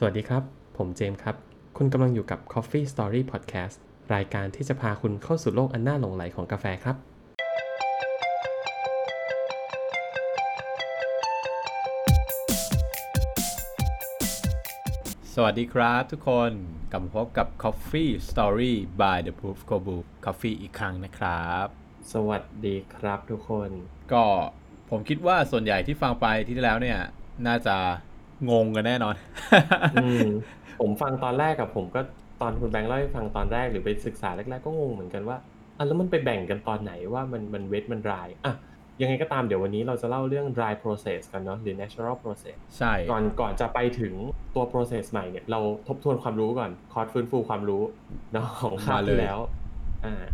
สวัสดีครับ ผมเจมส์ครับ คุณกำลังอยู่กับ Coffee Story Podcast รายการที่จะพาคุณเข้าสู่โลกอันน่าหลงไหลของกาแฟครับ สวัสดีครับทุกคนกลับมาพบกับ Coffee Story by The Proof c o b u Coffee อีกครั้งนะครับ สวัสดีครับทุกคน ก็ผมคิดว่าส่วนใหญ่ที่ฟังไปที่แล้วเนี่ย น่าจะ งงกันแน่นอน อืมผมฟังตอนแรกกับผมก็ตอนคุณแบงค์เล่าให้ฟังตอนแรกหรือไปศึกษาแรก ๆ ก็งงเหมือนกันว่าอะแล้วมันไปแบ่งกันตอนไหนว่ามันมันเวทมัน dry อะยังไงก็ตามเดี๋ยววันนี้เราจะเล่าเรื่อง dry process กันเนาะหรือ natural process ใช่ ก่อนก่อนจะไปถึงตัว process ใหม่เนี่ยเราทบทวนความรู้ก่อน คอร์สฟื้นฟูความรู้เนาะของคราวที่แล้วอ่า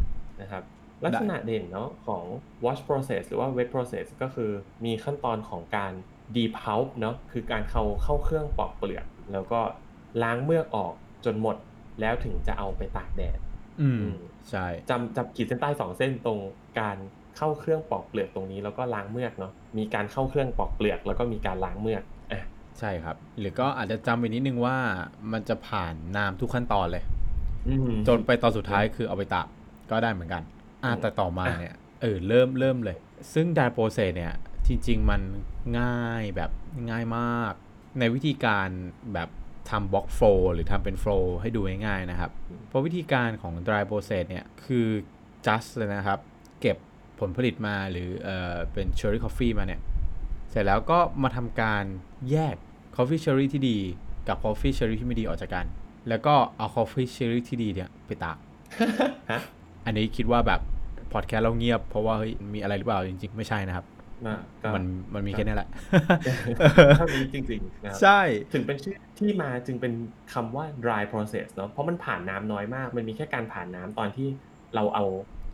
นะครับลักษณะเด่นเนาะของ wash process หรือว่า wet process ก็คือมีขั้นตอนของการ depulp เนาะคือการเข้าเข้าเครื่องปอกเปลือก แล้วก็ล้างเมือกออกจนหมดแล้วถึงจะเอาไปตากแดดอืมอืมใช่จำจำขีดเส้นใต้สองเส้นตรงการเข้าเครื่องปอกเปลือกตรงนี้แล้วก็ล้างเมือกเนาะมีการเข้าเครื่องปอกเปลือก แล้วก็มีการล้างเมือกอะใช่ครับ หรือก็อาจจะจำไปนิดนึงว่ามันจะผ่านน้ำทุกขั้นตอนเลยอืมจนไปตอนสุดท้ายคือเอาไปตากก็ได้เหมือนกันอ่าอืมแต่ต่อมาเนี่ยเออเริ่มเริ่มเลย ซึ่งด y โปรเซสเนี่ย จริง ๆ มันง่ายแบบง่ายมาก ในวิธีการแบบทำ block flow หรือทำเป็น flow ให้ดูง่ายๆนะครับ เพราะวิธีการของ dry process เนี่ย คือ just เลยนะครับ เก็บผลผลิตมาหรือเออเป็น cherry coffee มาเนี่ย เสร็จแล้วก็มาทำการแยก coffee cherry ที่ดีกับ coffee cherry ที่ไม่ดีออกจากกัน แล้วก็เอา coffee cherry ที่ดีเนี่ยไปตากฮะอันนี้คิดว่าแบบพอดแคสต์เราเงียบเพราะว่าเฮ้ยมีอะไรหรือเปล่าจริงๆ ไม่ใช่นะครับอะก็ มันมันมีแค่นี้แหละเท่านี้จริงๆนะครับใช่ ถึงเป็นชื่อที่มาจึงเป็นคำว่า dry process เนาะเพราะมันผ่านน้ำน้อยมาก มันมีแค่การผ่านน้ำตอนที่เราเอา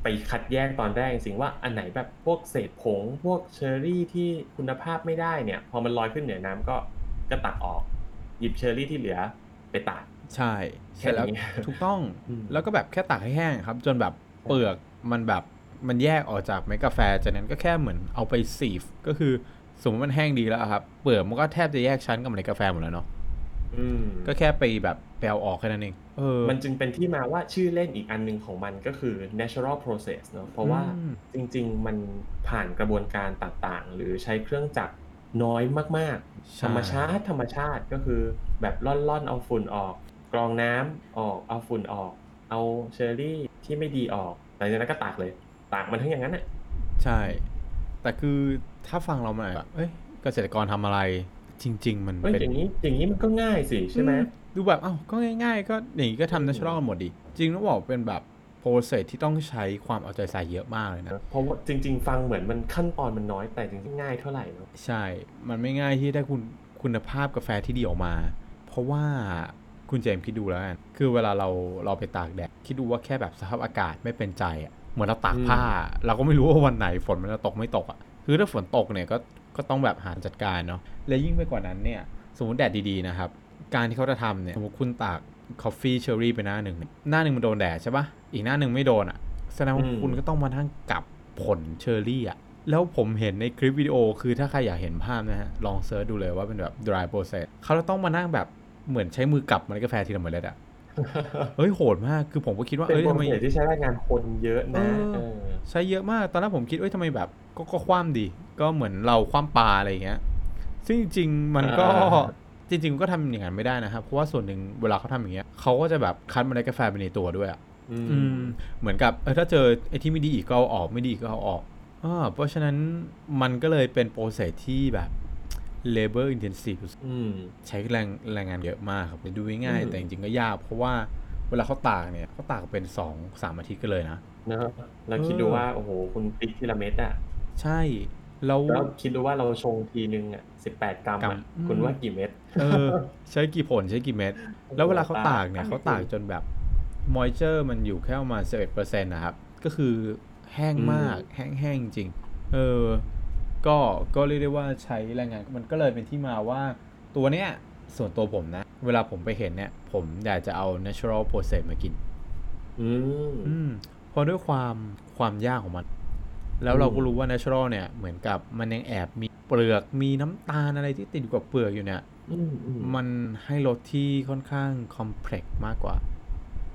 ไปคัดแยกตอนแรกจริงๆว่าอันไหนแบบพวกเศษผง พวกเชอร์รี่ที่คุณภาพไม่ได้เนี่ย พอมันลอยขึ้นเหนือน้ำก็ก็ตักออก หยิบเชอร์รี่ที่เหลือไปตากใช่เสร็จแล้วแค่นี้ถูกต้องอืมแล้วก็แบบแค่ตากให้แห้งครับ จนแบบเปลือกมันแบบ มันแยกออกจากเม็ดกาแฟจากนั้นก็แค่เหมือนเอาไปสีฟก็คือสมมติมันแห้งดีแล้วอะครับ เปลือกมันก็แทบจะแยกชั้นกับเมล็ดกาแฟหมดแล้วเนาะอืมก็แค่ไปแบบไปเอาออกแค่นั้นเองเออมันจึงเป็นที่มาว่าชื่อเล่นอีกอันหนึงของมันก็คือ natural process เนอะเพราะว่าอืมจริง ๆ มันผ่านกระบวนการต่างๆ หรือใช้เครื่องจักรน้อยมากๆใช่ธรรมชาติธรรมชาติก็คือแบบล่อนๆ เอาฝุ่นออก กรองน้ำออกเอาฝุ่นออก เอาเชอร์รี่ที่ไม่ดีออกหลังจากนั้นก็ตากเลย ตากมันทั้งอย่างนั้นอะใช่ แต่คือถ้าฟังเรามาแบบเอ้ยเกษตรกรทำอะไร จริง ๆ มันเอ้ยเป็นอย่างนี้อย่างนี้มันก็ง่ายสิใช่ไหมอืดูแบบเอ้าก็ง่าย ๆ ก็อย่างนี้ก็ทำ natural หมดดิจริงต้องบอกเป็นแบบโปรเซสที่ต้องใช้ความเอาใจใส่เยอะมากเลยนะ เพราะว่าจริง ๆ ฟังเหมือนมันขั้นตอนมันน้อยแต่จริงๆง่ายเท่าไหร่เนอะใช่ มันไม่ง่ายที่ได้คุณคุณภาพกาแฟที่ดีออกมา เพราะว่าคุณเจมส์คิดดูแล้วกันคือเวลาเราเราไปตากแดดคิดดูว่าแค่แบบสภาพอากาศไม่เป็นใจอะเหมือนเราตากผ้า เราก็ไม่รู้ว่าวันไหนฝนมันจะตกไม่ตกอะคือถ้าฝนตกเนี่ยก็ก็ต้องแบบหาจัดการเนาะและยิ่งไปกว่านั้นเนี่ยสมมติแดดดีๆนะครับ การที่เขาจะทำเนี่ยสมมติคุณตาก coffee cherry ไปหน้าหนึ่งเนี่ยหน้าหนึ่งมันโดนแดดใช่ปะอีกหน้าหนึ่งไม่โดนอะแสดงว่าคุณก็ต้องมานั่งกลับผล cherry อะแล้วผมเห็นในคลิปวิดีโอคือถ้าใครอยากเห็นภาพนะฮะ ลอง search ดูเลยว่าเป็นแบบ dry process เขาจะต้องมานั่งแบบเหมือนใช้มือกลับเมล็ดกาแฟทีละเมล็ดอะ เฮ้ยโหดมากคือผมก็คิดว่าเป็นเอ้ยทำไม process ที่ใช้แรงงานคนเยอะนะเออเออใช้เยอะมากตอนแรกผมคิดเอ้ยทำไมแบบก็ก็คว่ำดี ก็เหมือนเราคว่ำปลาอะไรอย่างเงี้ย ซึ่งจริงๆมันก็อ่าจริงๆก็ทำอย่างนั้นไม่ได้นะครับ เพราะว่าส่วนหนึ่งเวลาเขาทำอย่างเงี้ยเขาก็จะแบบคั้นเมล็ดกาแฟไปในตัวด้วยอะอือืมมเหมือนกับเออถ้าเจอไอ้ที่ไม่ดีอีกก็เอาออกไม่ดีก็เอาออกอ่าเพราะฉะนั้นมันก็เลยเป็นโปรเซสที่แบบ labor intensive อืมใช้แรงแรงงานเยอะมากครับดูง่ายอืมๆแต่จริงๆก็ยากเพราะว่าเวลาเขาตากเนี่ยเขาตากเป็นสองสามอาทิตย์กันเลยนะนะครับแล้วคิดดูว่า โอ้โห คุณติ๊กทีละเม็ดอะ ใช่แล้วแล้วคิดดูว่าเราชงทีนึงอะสิบแปดกรัมกรัอะมอืมคุณว่ากี่เม็ดเออ ใช้กี่ผลใช้กี่เม็ดแล้วเวลาเขาตากเนี่ยตากเขาตากจนแบบ moisture มันอยู่แค่ประมาณ11%นะครับ ก็คือแห้งมากแห้งๆจริง เออ ก็ก็เรียกได้ว่าใช้แรงงานมันก็เลยเป็นที่มาว่าตัวเนี้ยส่วนตัวผมนะ เวลาผมไปเห็นเนี่ย ผมอยากจะเอา natural process มากิน อืมอืมเพราะด้วยความความยากของมัน แล้วเราก็อืมรู้ว่า natural เนี่ย เหมือนกับมันยังแอบมีเปลือกมีน้ำตาลอะไรที่ติดอยู่กับเปลือกอยู่เนี่ยอืมอืมมันให้รสที่ค่อนข้างคอมเพล็กซ์มากกว่า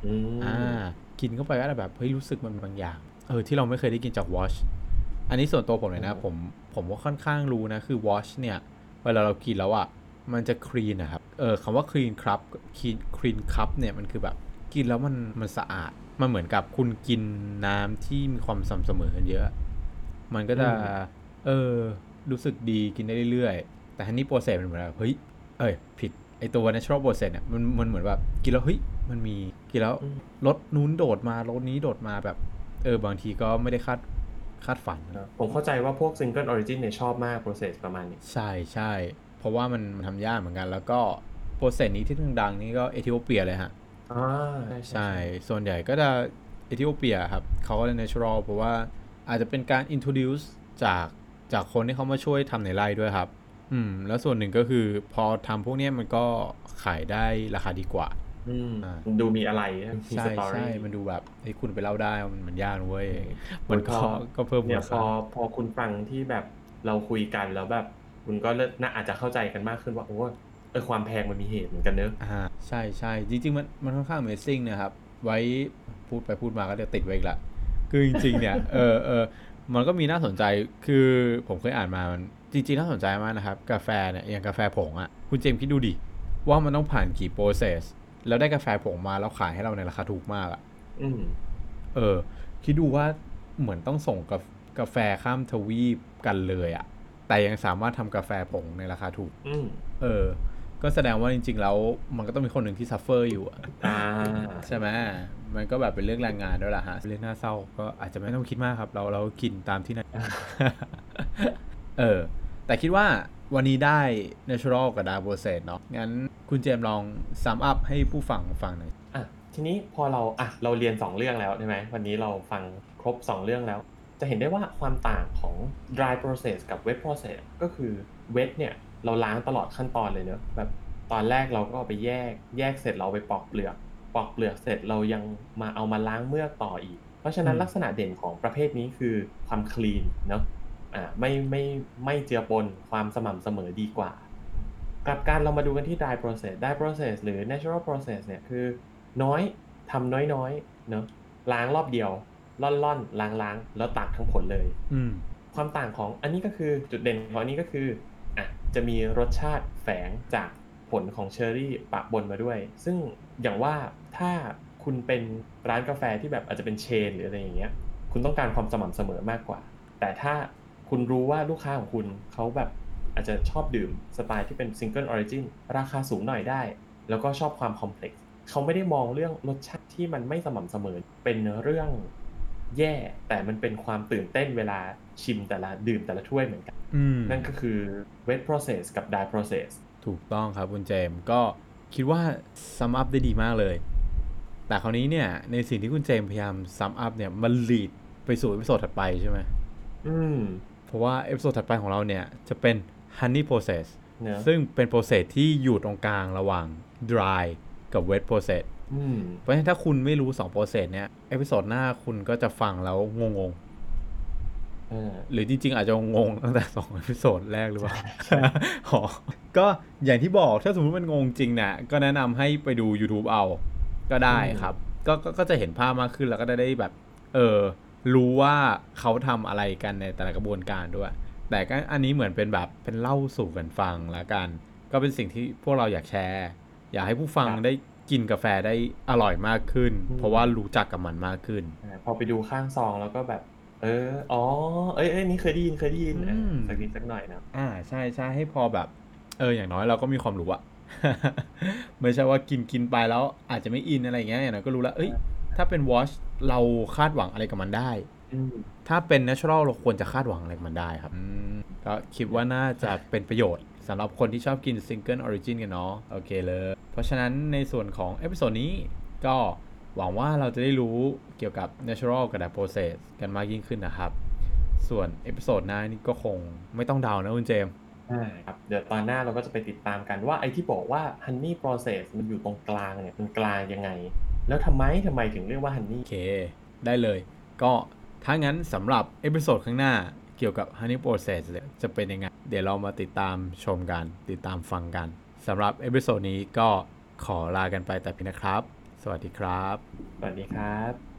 อืมอ่า กินเข้าไปก็แบบ เฮ้ย รู้สึกมันบางอย่าง เออ ที่เราไม่เคยได้กินจากวอช อันนี้ส่วนตัวผมเลยนะ ผมผมก็ค่อนข้างรู้นะ คือวอชเนี่ย เวลาเรากินแล้วอะ มันจะคลีนนะครับ เออคำว่าคลีนครับคลีนคลีนคัพเนี่ยมันคือแบบกินแล้วมันมันสะอาด มันเหมือนกับคุณกินน้ำที่มีความสม่ำเสมอกันเยอะ มันก็จะ เออ รู้สึกดีกินได้เรื่อยๆ แต่ฮันนี่โปรเซสมันเหมือนแบบเฮ้ย เอ้ย ผิด ไอตัว natural process เนี่ย มันมันเหมือนแบบกินแล้วเฮ้ย มันมีกินแล้วอืมรสนู้นโดดมารสนี้โดดมาแบบ เออบางทีก็ไม่ได้คาด คาดฝันนะผมเข้าใจว่าพวก Single Origin เนี่ยชอบมาก process ประมาณนี้ ใช่ใช่เพราะว่ามันมันทำยากเหมือนกัน แล้วก็โปรเซสนี้ที่ดังๆนี่ก็เอธิโอเปียเลยฮะอ่าใช่ ส่วนใหญ่ก็จะเอธิโอเปียครับเขาก็เลย natural เพราะว่าอาจจะเป็นการ introduce จากจากคนที่เขามาช่วยทำในไร่ด้วยครับ อืม แล้วส่วนหนึ่งก็คือพอทำพวกเนี้ยมันก็ขายได้ราคาดีกว่า อืมอ่าดูมีอะไรมีใช่สตอใช่รี่มันดูแบบเฮ้ยคุณไปเล่าได้มันมันยากนะเว้ยอืมมันก็พอก็เพิ่มมูเนี่ลยพค่า อพอคุณฟังที่แบบเราคุยกันแล้วแบบ คุณก็เริ่มน่าอาจจะเข้าใจกันมากขึ้นว่าโอ้เออความแพงมันมีเหตุเหมือนกันเนอะ อ่าใช่ใช่จริง ๆ มันมันค่อนข้าง Amazing นะครับ ไว้พูดไปพูดมาก็จะติดไว้อีกละ คือจริง ๆ เนี่ย เออเออมันก็มีน่าสนใจคือผมเคยอ่านมามันจริง ๆ น่าสนใจมากนะครับ กาแฟเนี่ยอย่างกาแฟผงอะ่ะ คุณเจมส์คิดดูดิ ว่ามันต้องผ่านกี่โปรเซส แล้วได้กาแฟผงมาแล้วขายให้เราในราคาถูกมากอะ่ะอืมเออ คิดดูว่าเหมือนต้องส่งกาแฟกาแฟข้ามทวีปกันเลยอะ่ะ แต่ยังสามารถทำกาแฟผงในราคาถูกอืมเออ ก็แสดงว่าจริง ๆ แล้วมันก็ต้องมีคนหนึ่งที่ซัฟเฟอร์อยู่อะอ่าใช่ไหมมันก็แบบเป็นเรื่องแรงงานด้วยล่ะฮะเรื่องน่าเศร้าก็อาจจะไม่ต้องคิดมากครับ เราเรากินตามที่นั่นเออ แต่คิดว่าวันนี้ได้ natural กับ dark process เนาะงั้นคุณเจมส์ลอง sum up ให้ผู้ฟังฟังหน่อยอะทีนี้พอเราอะเราเรียน 2 เรื่องแล้วใช่ไหมวันนี้เราฟังครบ 2 เรื่องแล้ว จะเห็นได้ว่าความต่างของ dry process กับ wet process ก็คือ wet เนี่ยเราล้างตลอดขั้นตอนเลยเนอะแบบตอนแรกเราก็เอาไปแยกแยกเสร็จเราไปปอกเปลือก ปอกเปลือกเสร็จเรายังมาเอามาล้างเมือกต่ออีก เพราะฉะนั้นอืมลักษณะเด่นของประเภทนี้คือความคลีนเนาะ อ่าไม่ไม่ไม่เจือปนความสม่ำเสมอดีกว่า กลับการเรามาดูกันที่ dry process dry process หรือ natural process เนี่ยคือน้อยทำน้อยๆเนอะล้างรอบเดียวล่อนล่อนล้างล้างๆแล้วตักทั้งผลเลยอืมความต่างของอันนี้ก็คือจุดเด่นของอันนี้ก็คืออะจะมีรสชาติแฝงจากผลของเชอร์รี่ปะปนมาด้วย ซึ่งอย่างว่าถ้าคุณเป็นร้านกาแฟที่แบบอาจจะเป็นเชนหรืออะไรอย่างเงี้ย คุณต้องการความสม่ำเสมอมากกว่า แต่ถ้า คุณรู้ว่าลูกค้าของคุณเขาแบบอาจจะชอบดื่มสไตล์ที่เป็น Single Origin ราคาสูงหน่อยได้ แล้วก็ชอบความคอมเพล็กซ์เขาไม่ได้มองเรื่องรสชาติที่มันไม่สม่ำเสมอ เป็นเรื่องแย่ แต่มันเป็นความตื่นเต้นเวลาชิมแต่ละดื่มแต่ละถ้วยเหมือนกันอืมนั่นก็คือ wet process กับ dry process ถูกต้องครับคุณเจมส์ก็คิดว่า sum up ได้ดีมากเลย แต่คราวนี้เนี่ย ในสิ่งที่คุณเจมส์พยายาม sum up เนี่ย มัน lead ไปสู่ episode ถัดไปใช่ไหมอืมเพ ราะว่าเอพิโซดถัดไปของเราเนี่ยจะเป็น honey process เนอะซึ่งเป็น process ที่อยู่ตรงกลางระหว่าง dry กับ wet process อืมเพราะฉะนั้นถ้าคุณไม่รู้2 process เนี่ย episode หน้าคุณก็จะฟังแล้วงงเออๆหรือจริง ๆ อาจจะงงตั้งแต่2 episode แรกหรือเปล่าอ๋อก็อย่างที่บอกถ้าสมมติมันงงจริงเนี่ยก็แนะนำให้ไปดู YouTube เอา ก็ได้ครับ ก็ก็ก็จะเห็นภาพมากขึ้นแล้วก็ได้ได้แบบ เออ รู้ว่าเขาทำอะไรกันในแต่ละกระบวนการด้วย แต่ก็อันนี้เหมือนเป็นแบบเป็นเล่าสู่กันฟังละกัน ก็เป็นสิ่งที่พวกเราอยากแชร์ อยากให้ผู้ฟังได้กินกาแฟได้อร่อยมากขึ้น เพราะว่ารู้จักกับมันมากขึ้นอ่าพอไปดูข้างซองแล้วก็แบบ เออ อ๋อ เอ้ยเอ้ยนี่เคยได้ยินเคยได้ยินอืมเออสักนิดสักหน่อยนะ อ่า ใช่ใช่ให้พอแบบ เออ อย่างน้อยเราก็มีความรู้อะไม่ใช่ว่ากินกินไปแล้วอาจจะไม่อินอะไรอย่างเงี้ยอย่างน้อยก็รู้แล้ว เอ้ย ถ้าเป็น washed เราคาดหวังอะไรกับมันได้อืมถ้าเป็น natural เราควรจะคาดหวังอะไรกับมันได้ครับอืมก็คิดว่าน่าจะเป็นประโยชน์สำหรับคนที่ชอบกิน single origin กันเนาะโอเคเลย เพราะฉะนั้นในส่วนของ episode นี้ก็หวังว่าเราจะได้รู้เกี่ยวกับ natural กับ wet process กันมากยิ่งขึ้นนะครับ ส่วน episode หน้านี่ก็คงไม่ต้องเดานะคุณเจมส์ใช่ครับเดี๋ยวตอนหน้าเราก็จะไปติดตามกันว่าไอ้ที่บอกว่า honey process มันอยู่ตรงกลางเนี่ยมันกลางยังไง แล้วทำไมทำไมถึงเรียกว่า honey โอเค ได้เลย ก็ถ้างั้นสำหรับ episode ข้างหน้าเกี่ยวกับ Honey Process เนี่ยจะเป็นยังไง เดี๋ยวเรามาติดตามชมกัน ติดตามฟังกันสำหรับ episode นี้ก็ขอลากันไปแต่เพียงนี้นะครับ สวัสดีครับ สวัสดีครับ